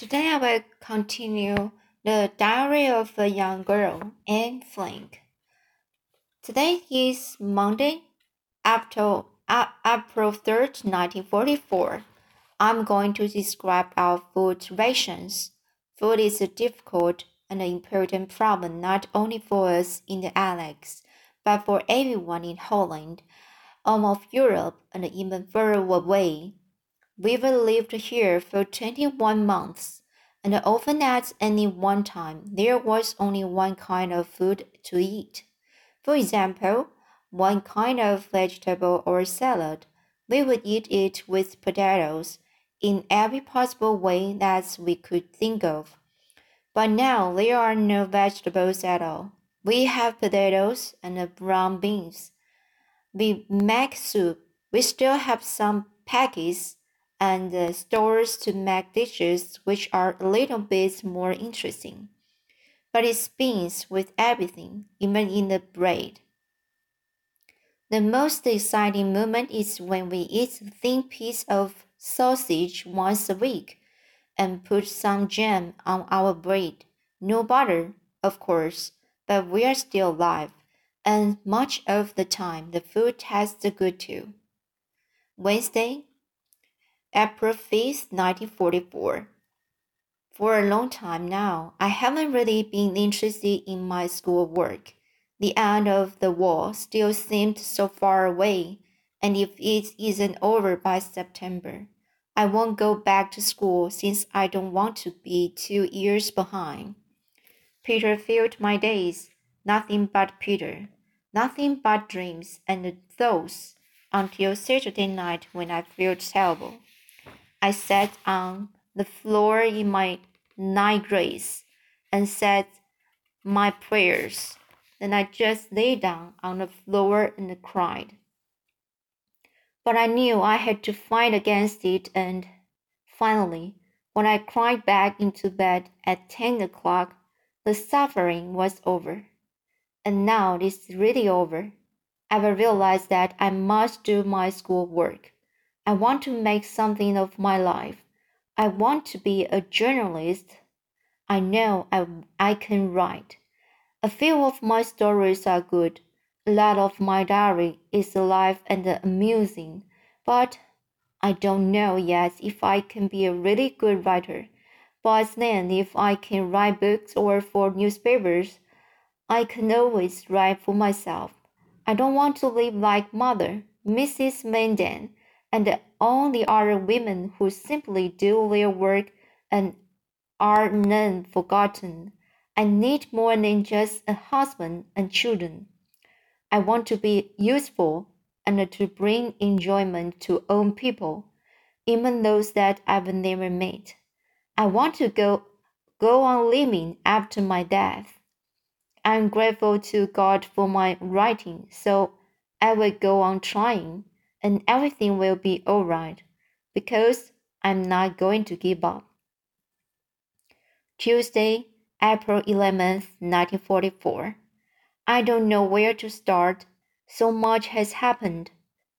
Today I will continue the diary of a young girl, Anne Frank. Today is Monday, April, April 3rd, 1944. I'm going to describe our food rations. Food is a difficult and important problem not only for us in the Allies, but for everyone in Holland, all of Europe, and even further away. We've lived here for 21 months, and often at any one time there was only one kind of food to eat. For example, one kind of vegetable or salad. We would eat it with potatoes in every possible way that we could think of. But now there are no vegetables at all. We have potatoes and brown beans. We make soup. We still have some packets and stores to make dishes which are a little bit more interesting. But it spins with everything, even in the bread. The most exciting moment is when we eat a thin piece of sausage once a week and put some jam on our bread. No butter, of course, but we are still alive, and much of the time the food tastes good too. Wednesday, April 5th, 1944. For a long time now, I haven't really been interested in my schoolwork. The end of the war still seemed so far away, and if it isn't over by September, I won't go back to school since I don't want to be two years behind. Peter filled my days, nothing but Peter, nothing but dreams and thoughts, until Saturday night when I felt terrible. I sat on the floor in my night dress and said my prayers. Then I just lay down on the floor and cried. But I knew I had to fight against it, and finally, when I cried back into bed at 10 o'clock, the suffering was over. And now it is really over. I will realize that I must do my school work. I want to make something of my life. I want to be a journalist. I know I, I can write. A few of my stories are good. A lot of my diary is alive and amusing, but I don't know yet if I can be a really good writer. But then, if I can write books or for newspapers, I can always write for myself. I don't want to live like mother, Mrs. Van Daan and all the other women who simply do their work and are none forgotten. I need more than just a husband and children. I want to be useful and to bring enjoyment to own people, even those that I've never met. I want to go go on living after my death. I'm grateful to God for my writing, so I will go on trying and everything will be all right because I'm not going to give up. Tuesday, April 11th, 1944. I don't know where to start. So much has happened.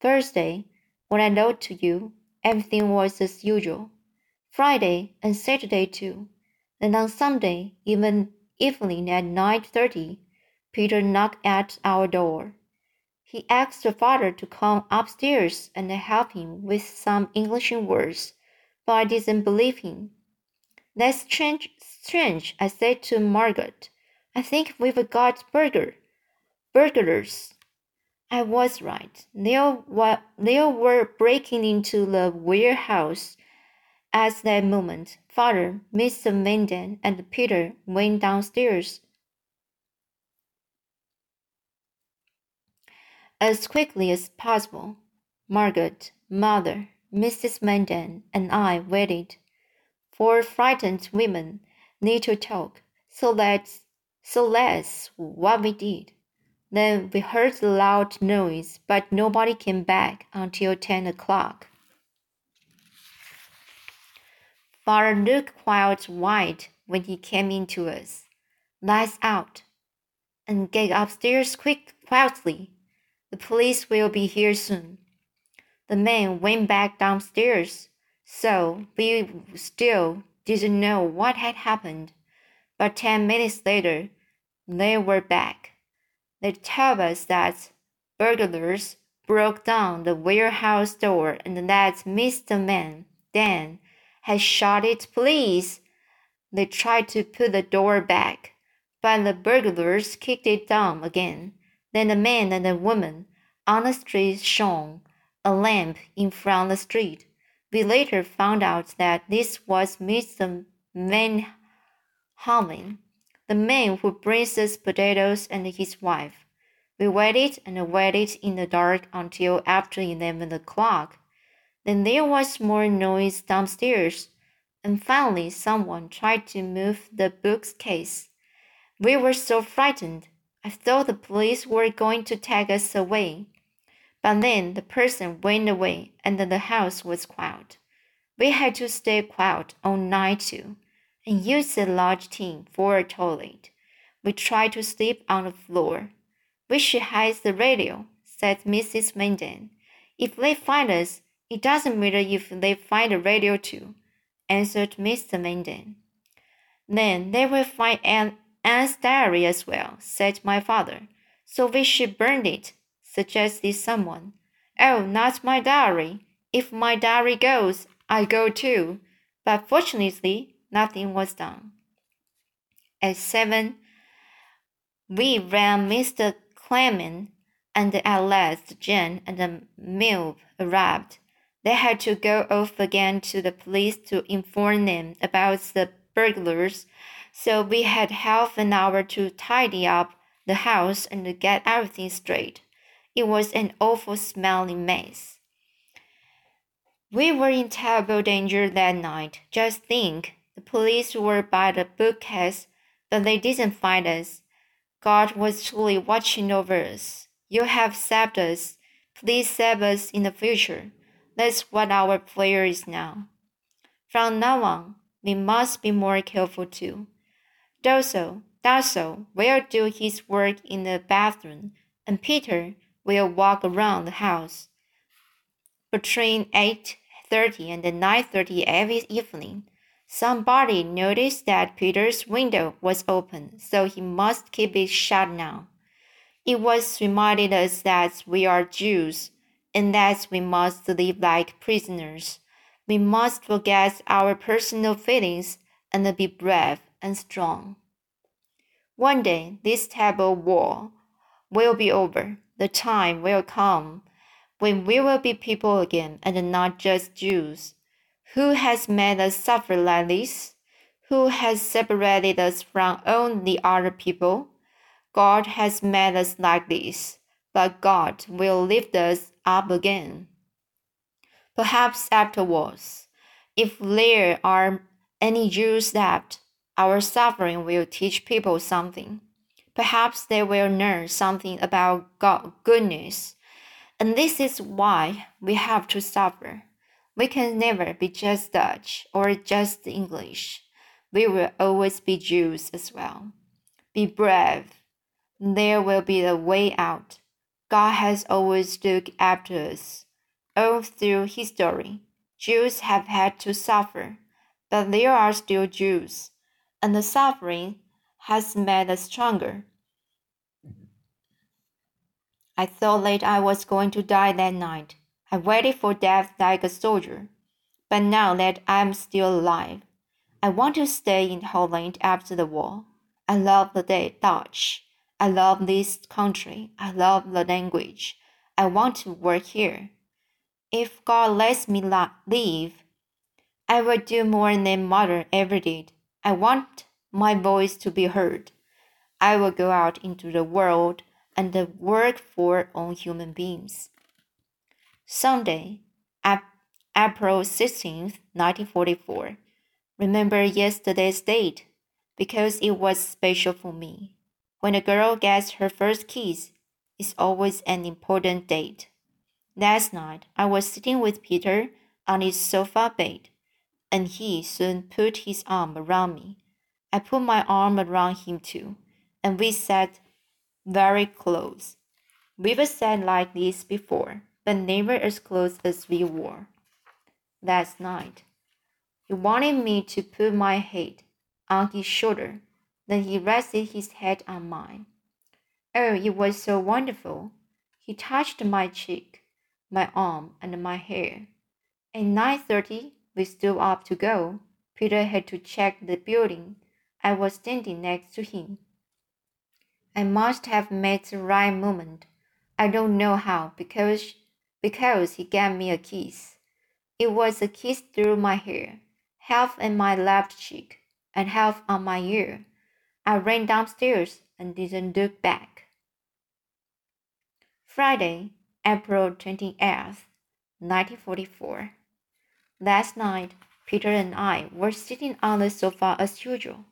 Thursday, when I wrote to you, everything was as usual. Friday and Saturday too. And on Sunday, even evening at 9:30, Peter knocked at our door. He asked the father to come upstairs and help him with some English words, but I didn't believe him. That's strange, strange, I said to Margaret. I think we've got burger, burglars. I was right. They were, they were breaking into the warehouse. At that moment, Father, Mr. Van Daan, and Peter went downstairs As quickly as possible, Margaret, mother, Mrs. Van Daan, and I waited. For frightened women need to talk, so that's so that's what we did. Then we heard a loud noise, but nobody came back until ten o'clock. Father looked quite white when he came in to us. Lights out, and get upstairs quick quietly. The police will be here soon. The man went back downstairs, so we still didn't know what had happened, but ten minutes later, they were back. They told us that burglars broke down the warehouse door and that Mr. Man, Dan, had shot it. Please! They tried to put the door back, but the burglars kicked it down again. Then the man and the woman on the street shone a lamp in from the street. We later found out that this was Mr. Van Hamlin, the man who brings us potatoes, and his wife. We waited and waited in the dark until after eleven o'clock. Then there was more noise downstairs, and finally someone tried to move the bookcase. We were so frightened. I thought the police were going to take us away. But then the person went away and the house was quiet. We had to stay quiet all night too, and use a large tin for a toilet. We tried to sleep on the floor. We should hide the radio, said Mrs. Van Daan. If they find us, it doesn't matter if they find the radio too, answered Mr. Van Daan. Then they will find Anne, Anne's diary as well, said my father. So we should burn it, suggested someone. Oh, not my diary. If my diary goes, I go too. But fortunately, nothing was done. At seven, we ran Mr. Kleiman, and at last Jane and Miep arrived. They had to go off again to the police to inform them about the burglars, so we had half an hour to tidy up the house and get everything straight. It was an awful smelling mess. We were in terrible danger that night. Just think, the police were by the bookcase, but they didn't find us. God was truly watching over us. You have saved us. Please save us in the future. That's what our prayer is now. From now on, we must be more careful too. Dussel, Dussel will do his work in the bathroom, and Peter will walk around the house. Between 8.30 and 9.30 every evening, Somebody noticed that Peter's window was open, so he must keep it shut now. It was reminded us that we are Jews and that we must live like prisoners. We must forget our personal feelings and be brave and strong. One day, this terrible war will be over. The time will come when we will be people again and not just Jews. Who has made us suffer like this? Who has separated us from the other people? God has made us like this, but God will lift us up again. Perhaps afterwards, if there are any Jews left, our suffering will teach people something. Perhaps they will learn something about God goodness. And this is why we have to suffer. We can never be just Dutch or just English. We will always be Jews as well. Be brave. There will be a way out. God has always looked after us. All through history, Jews have had to suffer, but there are still Jews, and the suffering has made us stronger. I thought that I was going to die that night. I waited for death like a soldier, but now that I am still alive, I want to stay in Holland after the war. I love the Dutch. I love this country. I love the language. I want to work here. If God lets me live, I will do more than mother ever did. I want my voice to be heard. I will go out into the world and work for all human beings. Sunday, April 16th, 1944. Remember yesterday's date because it was special for me. When a girl gets her first kiss, it's always an important date. Last night, I was sitting with Peter on his sofa bed, and he soon put his arm around me. I put my arm around him too, and we sat very close. We've sat like this before but never as close as we were last night. He wanted me to put my head on his shoulder. Then he rested his head on mine. Oh, it was so wonderful. He touched my cheek, my arm, and my hair. At 9.30, we stood up to go. Peter had to check the building. I was standing next to him. I must have made the right movement. I don't know how, because, because he gave me a kiss. It was a kiss through my hair, half in my left cheek, and half on my ear. I ran downstairs and didn't look back. Friday, April 28th, 1944. Last night, Peter and I were sitting on the sofa as usual,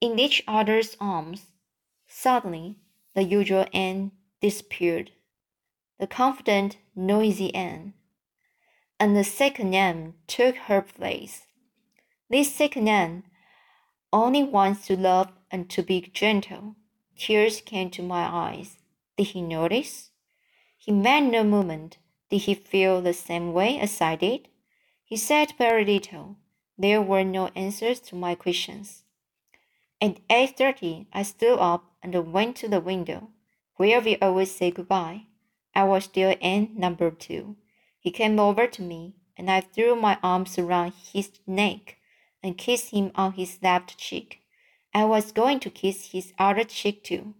in each other's arms. Suddenly, the usual Anne disappeared. The confident, noisy Anne. And the second Anne took her place. This second Anne only wants to love and to be gentle. Tears came to my eyes. Did he notice? He made no movement. Did he feel the same way as I did? He said very little. There were no answers to my questions. At 8.30, I stood up and went to the window, where we always say goodbye. I was still in number two. He came over to me, and I threw my arms around his neck and kissed him on his left cheek. I was going to kiss his other cheek too.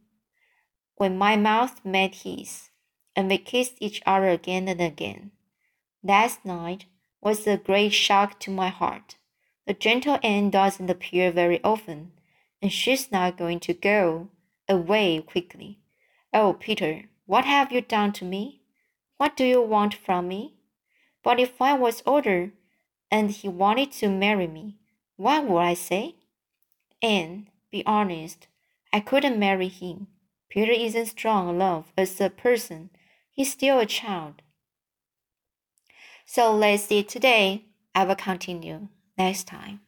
When my mouth met his, and we kissed each other again and again. Last night was a great shock to my heart. The gentle Anne doesn't appear very often, and she's not going to go away quickly. Oh, Peter, what have you done to me? What do you want from me? But if I was older and he wanted to marry me, what would I say? Anne, be honest. I couldn't marry him. Peter isn't strong enough as a person He's still a child. So let's see today. I will continue next time.